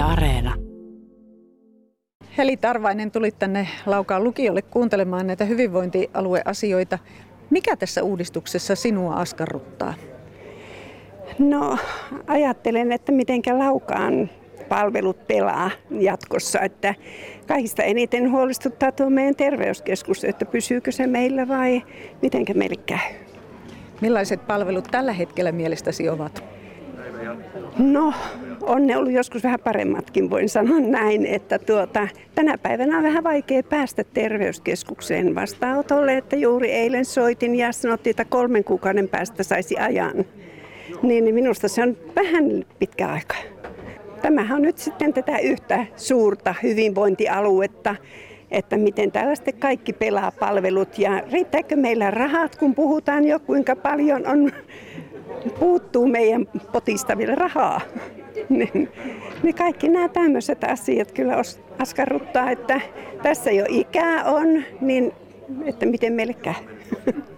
Yle Areena. Heli Tarvainen tuli tänne Laukaan lukiolle kuuntelemaan näitä hyvinvointialueasioita. Mikä tässä uudistuksessa sinua askarruttaa? No ajattelen, että mitenkä Laukaan palvelut pelaa jatkossa. Että kaikista eniten huolestuttaa tuo meidän terveyskeskus, että pysyykö se meillä vai mitenkä meille käy. Millaiset palvelut tällä hetkellä mielestäsi ovat? No, on ne ollut joskus vähän paremmatkin, voin sanoa näin, että tuota, tänä päivänä on vähän vaikea päästä terveyskeskukseen vastaanotolle, että juuri eilen soitin ja sanottiin, että kolmen kuukauden päästä saisi ajan. Niin, niin minusta se on vähän pitkä aika. Tämähän on nyt sitten tätä yhtä suurta hyvinvointialuetta, että miten täällä sitten kaikki pelaa palvelut ja riittääkö meillä rahat, kun puhutaan jo kuinka paljon on, puuttuu meidän potista vielä rahaa. Niin, niin kaikki nämä tämmöiset asiat kyllä askarruttaa, että tässä jo ikää on, niin että miten meille käy.